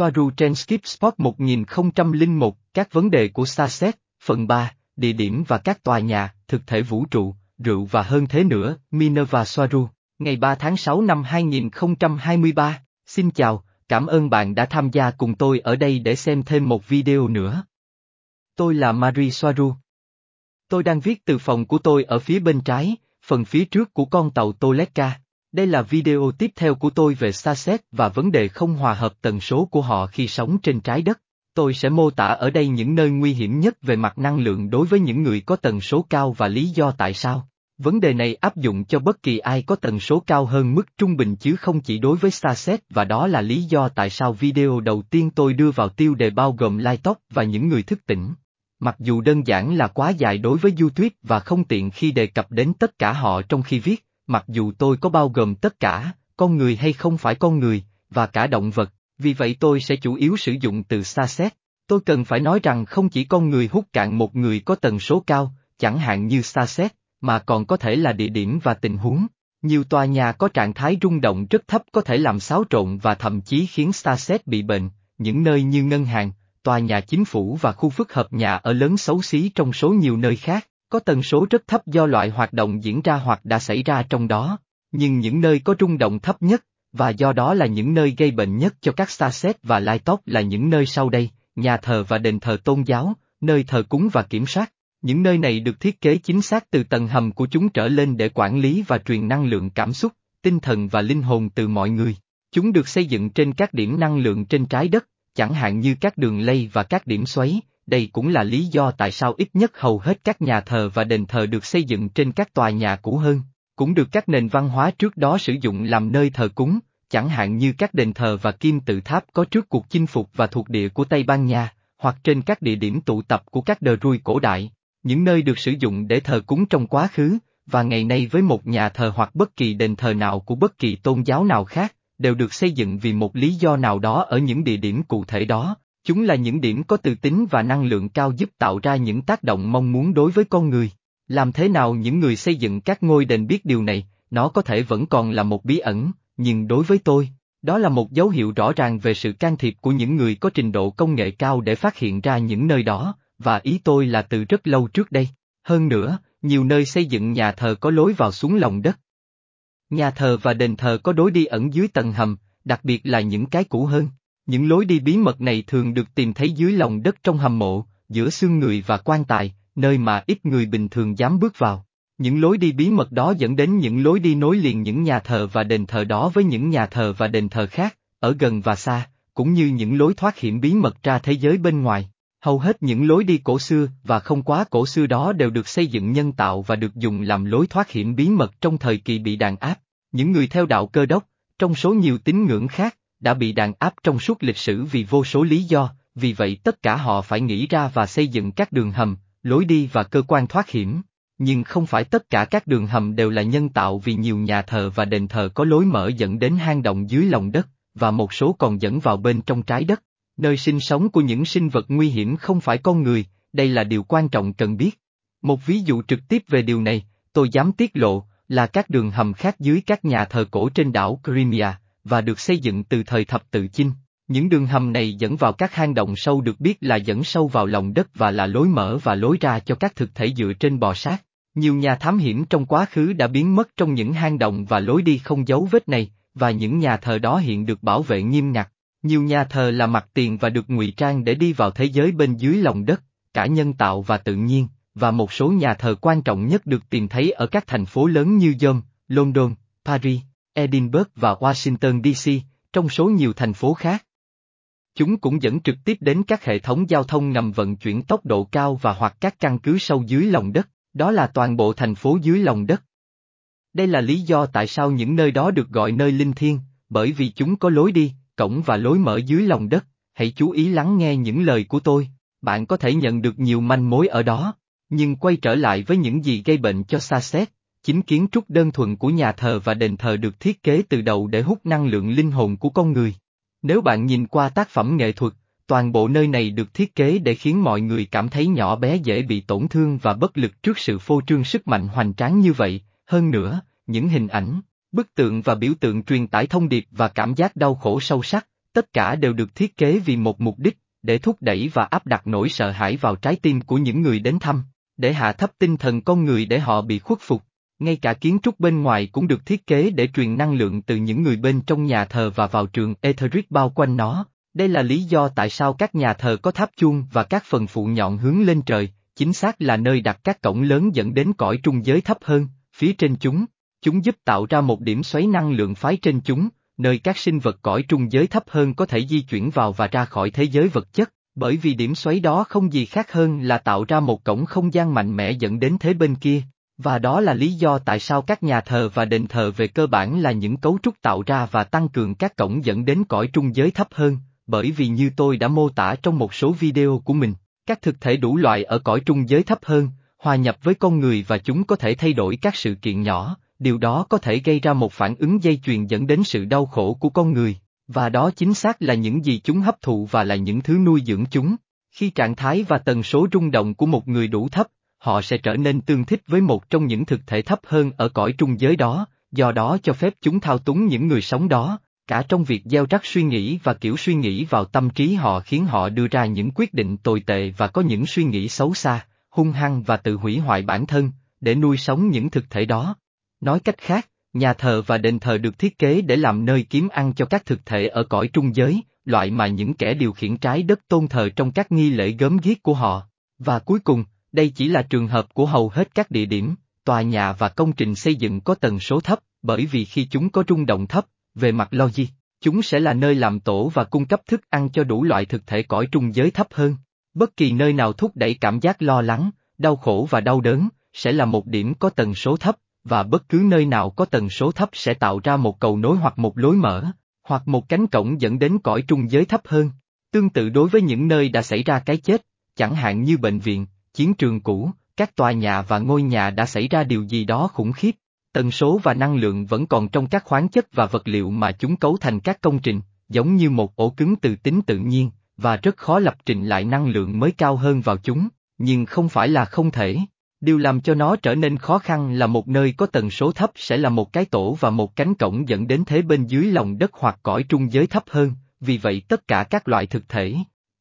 Soaru trên Skip Spot 1001, các vấn đề của Starset, phần 3, địa điểm và các tòa nhà, thực thể vũ trụ, rượu và hơn thế nữa, Minerva Soaru, ngày 3 tháng 6 năm 2023. Xin chào, cảm ơn bạn đã tham gia cùng tôi ở đây để xem thêm một video nữa. Tôi là Marie Soaru. Tôi đang viết từ phòng của tôi ở phía bên trái, phần phía trước của con tàu Toleka. Đây là video tiếp theo của tôi về Starset và vấn đề không hòa hợp tần số của họ khi sống trên trái đất. Tôi sẽ mô tả ở đây những nơi nguy hiểm nhất về mặt năng lượng đối với những người có tần số cao và lý do tại sao. Vấn đề này áp dụng cho bất kỳ ai có tần số cao hơn mức trung bình chứ không chỉ đối với Starset và đó là lý do tại sao video đầu tiên tôi đưa vào tiêu đề bao gồm lai tóc và những người thức tỉnh. Mặc dù đơn giản là quá dài đối với YouTube và không tiện khi đề cập đến tất cả họ trong khi viết, mặc dù tôi có bao gồm tất cả, con người hay không phải con người, và cả động vật, vì vậy tôi sẽ chủ yếu sử dụng từ xa xét. Tôi cần phải nói rằng không chỉ con người hút cạn một người có tần số cao, chẳng hạn như xa xét, mà còn có thể là địa điểm và tình huống. Nhiều tòa nhà có trạng thái rung động rất thấp có thể làm xáo trộn và thậm chí khiến Starset bị bệnh, những nơi như ngân hàng, tòa nhà chính phủ và khu phức hợp nhà ở lớn xấu xí trong số nhiều nơi khác, có tần số rất thấp do loại hoạt động diễn ra hoặc đã xảy ra trong đó, nhưng những nơi có rung động thấp nhất, và do đó là những nơi gây bệnh nhất cho các Starset và Lai Tóc là những nơi sau đây, nhà thờ và đền thờ tôn giáo, nơi thờ cúng và kiểm soát. Những nơi này được thiết kế chính xác từ tầng hầm của chúng trở lên để quản lý và truyền năng lượng cảm xúc, tinh thần và linh hồn từ mọi người. Chúng được xây dựng trên các điểm năng lượng trên trái đất, chẳng hạn như các đường lây và các điểm xoáy, đây cũng là lý do tại sao ít nhất hầu hết các nhà thờ và đền thờ được xây dựng trên các tòa nhà cũ hơn, cũng được các nền văn hóa trước đó sử dụng làm nơi thờ cúng, chẳng hạn như các đền thờ và kim tự tháp có trước cuộc chinh phục và thuộc địa của Tây Ban Nha, hoặc trên các địa điểm tụ tập của các đờ rui cổ đại, những nơi được sử dụng để thờ cúng trong quá khứ, và ngày nay với một nhà thờ hoặc bất kỳ đền thờ nào của bất kỳ tôn giáo nào khác, đều được xây dựng vì một lý do nào đó ở những địa điểm cụ thể đó. Chúng là những điểm có từ tính và năng lượng cao giúp tạo ra những tác động mong muốn đối với con người. Làm thế nào những người xây dựng các ngôi đền biết điều này, nó có thể vẫn còn là một bí ẩn, nhưng đối với tôi, đó là một dấu hiệu rõ ràng về sự can thiệp của những người có trình độ công nghệ cao để phát hiện ra những nơi đó, và ý tôi là từ rất lâu trước đây. Hơn nữa, nhiều nơi xây dựng nhà thờ có lối vào xuống lòng đất. Nhà thờ và đền thờ có đối đi ẩn dưới tầng hầm, đặc biệt là những cái cũ hơn. Những lối đi bí mật này thường được tìm thấy dưới lòng đất trong hầm mộ, giữa xương người và quan tài, nơi mà ít người bình thường dám bước vào. Những lối đi bí mật đó dẫn đến những lối đi nối liền những nhà thờ và đền thờ đó với những nhà thờ và đền thờ khác, ở gần và xa, cũng như những lối thoát hiểm bí mật ra thế giới bên ngoài. Hầu hết những lối đi cổ xưa và không quá cổ xưa đó đều được xây dựng nhân tạo và được dùng làm lối thoát hiểm bí mật trong thời kỳ bị đàn áp. Những người theo đạo cơ đốc, trong số nhiều tín ngưỡng khác, đã bị đàn áp trong suốt lịch sử vì vô số lý do, vì vậy tất cả họ phải nghĩ ra và xây dựng các đường hầm, lối đi và cơ quan thoát hiểm. Nhưng không phải tất cả các đường hầm đều là nhân tạo vì nhiều nhà thờ và đền thờ có lối mở dẫn đến hang động dưới lòng đất, và một số còn dẫn vào bên trong trái đất. Nơi sinh sống của những sinh vật nguy hiểm không phải con người, đây là điều quan trọng cần biết. Một ví dụ trực tiếp về điều này, tôi dám tiết lộ, là các đường hầm khác dưới các nhà thờ cổ trên đảo Crimea, và được xây dựng từ thời thập tự chinh. Những đường hầm này dẫn vào các hang động sâu được biết là dẫn sâu vào lòng đất và là lối mở và lối ra cho các thực thể dựa trên bò sát. Nhiều nhà thám hiểm trong quá khứ đã biến mất trong những hang động và lối đi không dấu vết này, và những nhà thờ đó hiện được bảo vệ nghiêm ngặt. Nhiều nhà thờ là mặt tiền và được ngụy trang để đi vào thế giới bên dưới lòng đất, cả nhân tạo và tự nhiên, và một số nhà thờ quan trọng nhất được tìm thấy ở các thành phố lớn như Dome, London, Paris, Edinburgh và Washington DC, trong số nhiều thành phố khác. Chúng cũng dẫn trực tiếp đến các hệ thống giao thông ngầm vận chuyển tốc độ cao và hoặc các căn cứ sâu dưới lòng đất, đó là toàn bộ thành phố dưới lòng đất. Đây là lý do tại sao những nơi đó được gọi nơi linh thiêng, bởi vì chúng có lối đi, cổng và lối mở dưới lòng đất, hãy chú ý lắng nghe những lời của tôi, bạn có thể nhận được nhiều manh mối ở đó, nhưng quay trở lại với những gì gây bệnh cho xa xét, chính kiến trúc đơn thuần của nhà thờ và đền thờ được thiết kế từ đầu để hút năng lượng linh hồn của con người. Nếu bạn nhìn qua tác phẩm nghệ thuật, toàn bộ nơi này được thiết kế để khiến mọi người cảm thấy nhỏ bé dễ bị tổn thương và bất lực trước sự phô trương sức mạnh hoành tráng như vậy, hơn nữa, những hình ảnh, bức tượng và biểu tượng truyền tải thông điệp và cảm giác đau khổ sâu sắc, tất cả đều được thiết kế vì một mục đích, để thúc đẩy và áp đặt nỗi sợ hãi vào trái tim của những người đến thăm, để hạ thấp tinh thần con người để họ bị khuất phục. Ngay cả kiến trúc bên ngoài cũng được thiết kế để truyền năng lượng từ những người bên trong nhà thờ và vào trường Etheric bao quanh nó. Đây là lý do tại sao các nhà thờ có tháp chuông và các phần phụ nhọn hướng lên trời, chính xác là nơi đặt các cổng lớn dẫn đến cõi trung giới thấp hơn, phía trên chúng. Chúng giúp tạo ra một điểm xoáy năng lượng phái trên chúng, nơi các sinh vật cõi trung giới thấp hơn có thể di chuyển vào và ra khỏi thế giới vật chất, bởi vì điểm xoáy đó không gì khác hơn là tạo ra một cổng không gian mạnh mẽ dẫn đến thế bên kia, và đó là lý do tại sao các nhà thờ và đền thờ về cơ bản là những cấu trúc tạo ra và tăng cường các cổng dẫn đến cõi trung giới thấp hơn, bởi vì như tôi đã mô tả trong một số video của mình, các thực thể đủ loại ở cõi trung giới thấp hơn, hòa nhập với con người và chúng có thể thay đổi các sự kiện nhỏ, điều đó có thể gây ra một phản ứng dây chuyền dẫn đến sự đau khổ của con người, và đó chính xác là những gì chúng hấp thụ và là những thứ nuôi dưỡng chúng. Khi trạng thái và tần số rung động của một người đủ thấp, họ sẽ trở nên tương thích với một trong những thực thể thấp hơn ở cõi trung giới đó, do đó cho phép chúng thao túng những người sống đó, cả trong việc gieo rắc suy nghĩ và kiểu suy nghĩ vào tâm trí họ khiến họ đưa ra những quyết định tồi tệ và có những suy nghĩ xấu xa, hung hăng và tự hủy hoại bản thân, để nuôi sống những thực thể đó. Nói cách khác, nhà thờ và đền thờ được thiết kế để làm nơi kiếm ăn cho các thực thể ở cõi trung giới, loại mà những kẻ điều khiển trái đất tôn thờ trong các nghi lễ gớm ghiếc của họ. Và cuối cùng, đây chỉ là trường hợp của hầu hết các địa điểm, tòa nhà và công trình xây dựng có tần số thấp, bởi vì khi chúng có rung động thấp, về mặt logic, chúng sẽ là nơi làm tổ và cung cấp thức ăn cho đủ loại thực thể cõi trung giới thấp hơn. Bất kỳ nơi nào thúc đẩy cảm giác lo lắng, đau khổ và đau đớn, sẽ là một điểm có tần số thấp, và bất cứ nơi nào có tần số thấp sẽ tạo ra một cầu nối hoặc một lối mở, hoặc một cánh cổng dẫn đến cõi trung giới thấp hơn. Tương tự đối với những nơi đã xảy ra cái chết, chẳng hạn như bệnh viện, chiến trường cũ, các tòa nhà và ngôi nhà đã xảy ra điều gì đó khủng khiếp. Tần số và năng lượng vẫn còn trong các khoáng chất và vật liệu mà chúng cấu thành các công trình, giống như một ổ cứng từ tính tự nhiên, và rất khó lập trình lại năng lượng mới cao hơn vào chúng, nhưng không phải là không thể. Điều làm cho nó trở nên khó khăn là một nơi có tần số thấp sẽ là một cái tổ và một cánh cổng dẫn đến thế bên dưới lòng đất hoặc cõi trung giới thấp hơn, vì vậy tất cả các loại thực thể,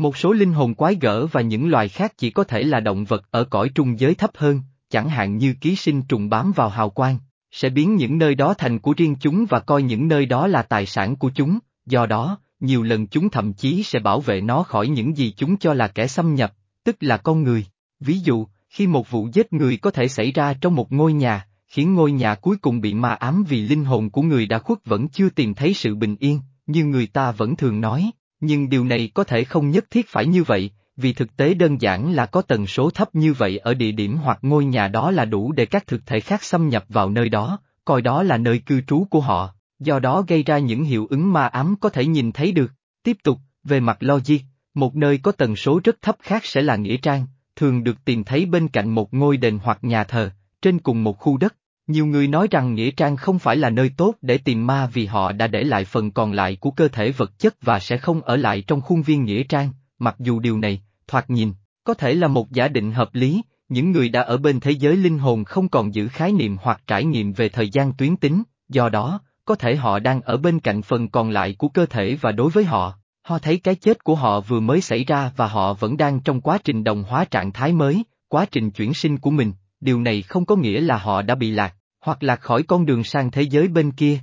một số linh hồn quái gở và những loài khác chỉ có thể là động vật ở cõi trung giới thấp hơn, chẳng hạn như ký sinh trùng bám vào hào quang, sẽ biến những nơi đó thành của riêng chúng và coi những nơi đó là tài sản của chúng, do đó, nhiều lần chúng thậm chí sẽ bảo vệ nó khỏi những gì chúng cho là kẻ xâm nhập, tức là con người. Ví dụ, khi một vụ giết người có thể xảy ra trong một ngôi nhà, khiến ngôi nhà cuối cùng bị ma ám vì linh hồn của người đã khuất vẫn chưa tìm thấy sự bình yên, như người ta vẫn thường nói, nhưng điều này có thể không nhất thiết phải như vậy, vì thực tế đơn giản là có tần số thấp như vậy ở địa điểm hoặc ngôi nhà đó là đủ để các thực thể khác xâm nhập vào nơi đó, coi đó là nơi cư trú của họ, do đó gây ra những hiệu ứng ma ám có thể nhìn thấy được. Tiếp tục, về mặt logic, một nơi có tần số rất thấp khác sẽ là nghĩa trang, thường được tìm thấy bên cạnh một ngôi đền hoặc nhà thờ, trên cùng một khu đất. Nhiều người nói rằng Nghĩa Trang không phải là nơi tốt để tìm ma vì họ đã để lại phần còn lại của cơ thể vật chất và sẽ không ở lại trong khuôn viên Nghĩa Trang, mặc dù điều này, thoạt nhìn, có thể là một giả định hợp lý, những người đã ở bên thế giới linh hồn không còn giữ khái niệm hoặc trải nghiệm về thời gian tuyến tính, do đó, có thể họ đang ở bên cạnh phần còn lại của cơ thể và đối với họ, họ thấy cái chết của họ vừa mới xảy ra và họ vẫn đang trong quá trình đồng hóa trạng thái mới, quá trình chuyển sinh của mình, điều này không có nghĩa là họ đã bị lạc, hoặc lạc khỏi con đường sang thế giới bên kia.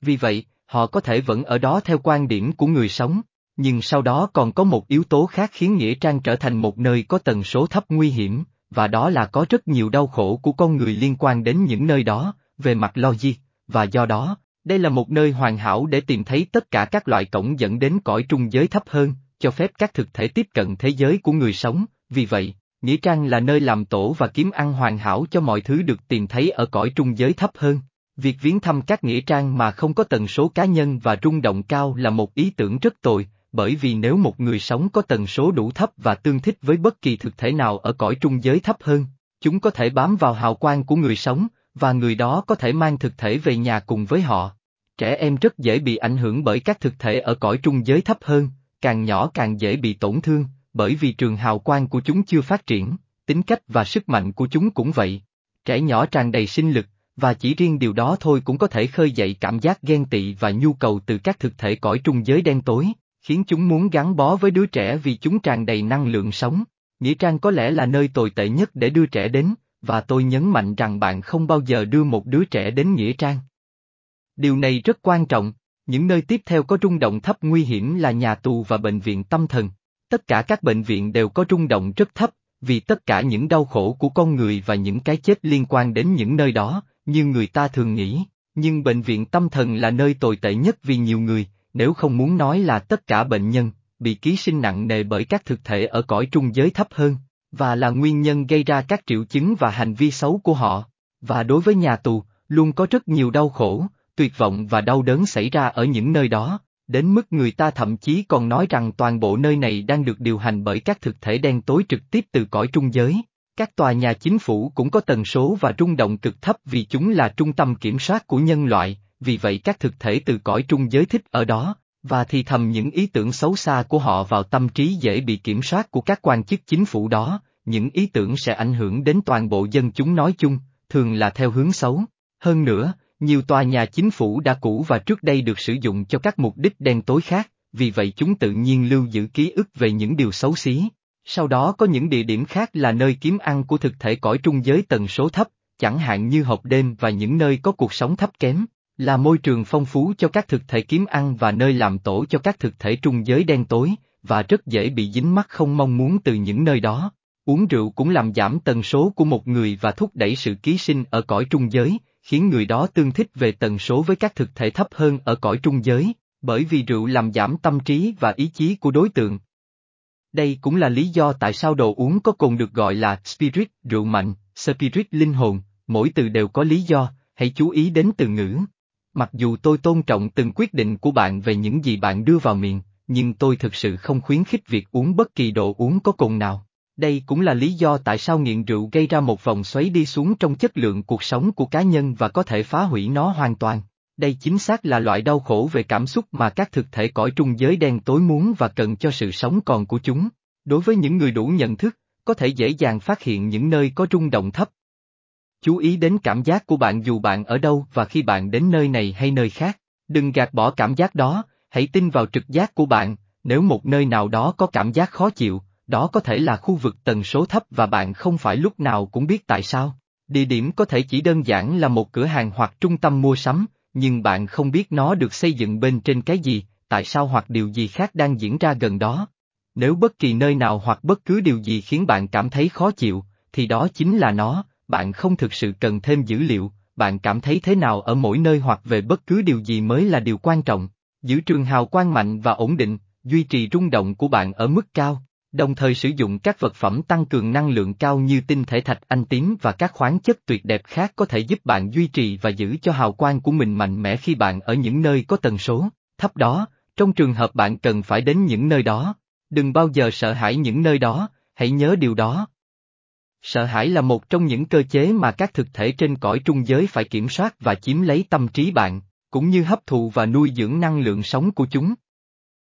Vì vậy, họ có thể vẫn ở đó theo quan điểm của người sống, nhưng sau đó còn có một yếu tố khác khiến Nghĩa Trang trở thành một nơi có tần số thấp nguy hiểm, và đó là có rất nhiều đau khổ của con người liên quan đến những nơi đó, về mặt logic, và do đó, đây là một nơi hoàn hảo để tìm thấy tất cả các loại cổng dẫn đến cõi trung giới thấp hơn, cho phép các thực thể tiếp cận thế giới của người sống, vì vậy, Nghĩa Trang là nơi làm tổ và kiếm ăn hoàn hảo cho mọi thứ được tìm thấy ở cõi trung giới thấp hơn. Việc viếng thăm các nghĩa trang mà không có tần số cá nhân và rung động cao là một ý tưởng rất tồi, bởi vì nếu một người sống có tần số đủ thấp và tương thích với bất kỳ thực thể nào ở cõi trung giới thấp hơn, chúng có thể bám vào hào quang của người sống, và người đó có thể mang thực thể về nhà cùng với họ. Trẻ em rất dễ bị ảnh hưởng bởi các thực thể ở cõi trung giới thấp hơn, càng nhỏ càng dễ bị tổn thương, bởi vì trường hào quang của chúng chưa phát triển, tính cách và sức mạnh của chúng cũng vậy. Trẻ nhỏ tràn đầy sinh lực, và chỉ riêng điều đó thôi cũng có thể khơi dậy cảm giác ghen tị và nhu cầu từ các thực thể cõi trung giới đen tối, khiến chúng muốn gắn bó với đứa trẻ vì chúng tràn đầy năng lượng sống. Nghĩa trang có lẽ là nơi tồi tệ nhất để đưa trẻ đến, và tôi nhấn mạnh rằng bạn không bao giờ đưa một đứa trẻ đến Nghĩa trang. Điều này rất quan trọng, những nơi tiếp theo có rung động thấp nguy hiểm là nhà tù và bệnh viện tâm thần. Tất cả các bệnh viện đều có rung động rất thấp, vì tất cả những đau khổ của con người và những cái chết liên quan đến những nơi đó, như người ta thường nghĩ. Nhưng bệnh viện tâm thần là nơi tồi tệ nhất vì nhiều người, nếu không muốn nói là tất cả bệnh nhân, bị ký sinh nặng nề bởi các thực thể ở cõi trung giới thấp hơn, và là nguyên nhân gây ra các triệu chứng và hành vi xấu của họ. Và đối với nhà tù, luôn có rất nhiều đau khổ, tuyệt vọng và đau đớn xảy ra ở những nơi đó, đến mức người ta thậm chí còn nói rằng toàn bộ nơi này đang được điều hành bởi các thực thể đen tối trực tiếp từ cõi trung giới. Các tòa nhà chính phủ cũng có tần số và rung động cực thấp vì chúng là trung tâm kiểm soát của nhân loại, vì vậy các thực thể từ cõi trung giới thích ở đó, và thì thầm những ý tưởng xấu xa của họ vào tâm trí dễ bị kiểm soát của các quan chức chính phủ đó, những ý tưởng sẽ ảnh hưởng đến toàn bộ dân chúng nói chung, thường là theo hướng xấu. Hơn nữa, nhiều tòa nhà chính phủ đã cũ và trước đây được sử dụng cho các mục đích đen tối khác, vì vậy chúng tự nhiên lưu giữ ký ức về những điều xấu xí. Sau đó có những địa điểm khác là nơi kiếm ăn của thực thể cõi trung giới tần số thấp, chẳng hạn như hộp đêm và những nơi có cuộc sống thấp kém, là môi trường phong phú cho các thực thể kiếm ăn và nơi làm tổ cho các thực thể trung giới đen tối, và rất dễ bị dính mắc không mong muốn từ những nơi đó. Uống rượu cũng làm giảm tần số của một người và thúc đẩy sự ký sinh ở cõi trung giới, khiến người đó tương thích về tần số với các thực thể thấp hơn ở cõi trung giới, bởi vì rượu làm giảm tâm trí và ý chí của đối tượng. Đây cũng là lý do tại sao đồ uống có cồn được gọi là spirit, rượu mạnh, spirit linh hồn, mỗi từ đều có lý do, hãy chú ý đến từ ngữ. Mặc dù tôi tôn trọng từng quyết định của bạn về những gì bạn đưa vào miệng, nhưng tôi thực sự không khuyến khích việc uống bất kỳ đồ uống có cồn nào. Đây cũng là lý do tại sao nghiện rượu gây ra một vòng xoáy đi xuống trong chất lượng cuộc sống của cá nhân và có thể phá hủy nó hoàn toàn. Đây chính xác là loại đau khổ về cảm xúc mà các thực thể cõi trung giới đen tối muốn và cần cho sự sống còn của chúng. Đối với những người đủ nhận thức, có thể dễ dàng phát hiện những nơi có rung động thấp. Chú ý đến cảm giác của bạn dù bạn ở đâu và khi bạn đến nơi này hay nơi khác. Đừng gạt bỏ cảm giác đó, hãy tin vào trực giác của bạn, nếu một nơi nào đó có cảm giác khó chịu, đó có thể là khu vực tần số thấp và bạn không phải lúc nào cũng biết tại sao. Địa điểm có thể chỉ đơn giản là một cửa hàng hoặc trung tâm mua sắm, nhưng bạn không biết nó được xây dựng bên trên cái gì, tại sao hoặc điều gì khác đang diễn ra gần đó. Nếu bất kỳ nơi nào hoặc bất cứ điều gì khiến bạn cảm thấy khó chịu, thì đó chính là nó, bạn không thực sự cần thêm dữ liệu, bạn cảm thấy thế nào ở mỗi nơi hoặc về bất cứ điều gì mới là điều quan trọng. Giữ trường hào quang mạnh và ổn định, duy trì rung động của bạn ở mức cao, đồng thời sử dụng các vật phẩm tăng cường năng lượng cao như tinh thể thạch anh tím và các khoáng chất tuyệt đẹp khác có thể giúp bạn duy trì và giữ cho hào quang của mình mạnh mẽ khi bạn ở những nơi có tần số thấp đó, trong trường hợp bạn cần phải đến những nơi đó. Đừng bao giờ sợ hãi những nơi đó, hãy nhớ điều đó. Sợ hãi là một trong những cơ chế mà các thực thể trên cõi trung giới phải kiểm soát và chiếm lấy tâm trí bạn, cũng như hấp thụ và nuôi dưỡng năng lượng sống của chúng.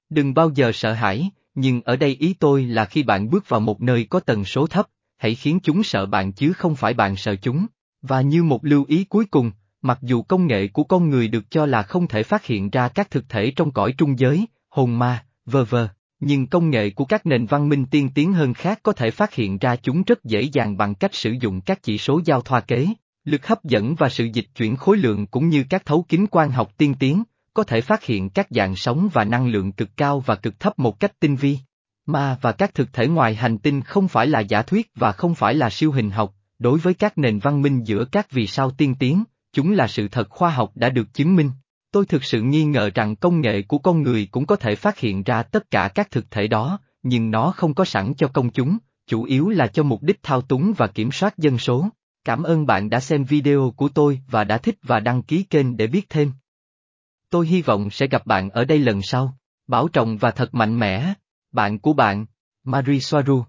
Đừng bao giờ sợ hãi, nhưng ở đây ý tôi là khi bạn bước vào một nơi có tần số thấp, hãy khiến chúng sợ bạn chứ không phải bạn sợ chúng. Và như một lưu ý cuối cùng, mặc dù công nghệ của con người được cho là không thể phát hiện ra các thực thể trong cõi trung giới, hồn ma, vơ vơ, nhưng công nghệ của các nền văn minh tiên tiến hơn khác có thể phát hiện ra chúng rất dễ dàng bằng cách sử dụng các chỉ số giao thoa kế, lực hấp dẫn và sự dịch chuyển khối lượng cũng như các thấu kính quang học tiên tiến, có thể phát hiện các dạng sóng và năng lượng cực cao và cực thấp một cách tinh vi. Ma và các thực thể ngoài hành tinh không phải là giả thuyết và không phải là siêu hình học, đối với các nền văn minh giữa các vì sao tiên tiến, chúng là sự thật khoa học đã được chứng minh. Tôi thực sự nghi ngờ rằng công nghệ của con người cũng có thể phát hiện ra tất cả các thực thể đó, nhưng nó không có sẵn cho công chúng, chủ yếu là cho mục đích thao túng và kiểm soát dân số. Cảm ơn bạn đã xem video của tôi và đã thích và đăng ký kênh để biết thêm. Tôi hy vọng sẽ gặp bạn ở đây lần sau. Bảo trọng và thật mạnh mẽ. Bạn của bạn, Marie Soaru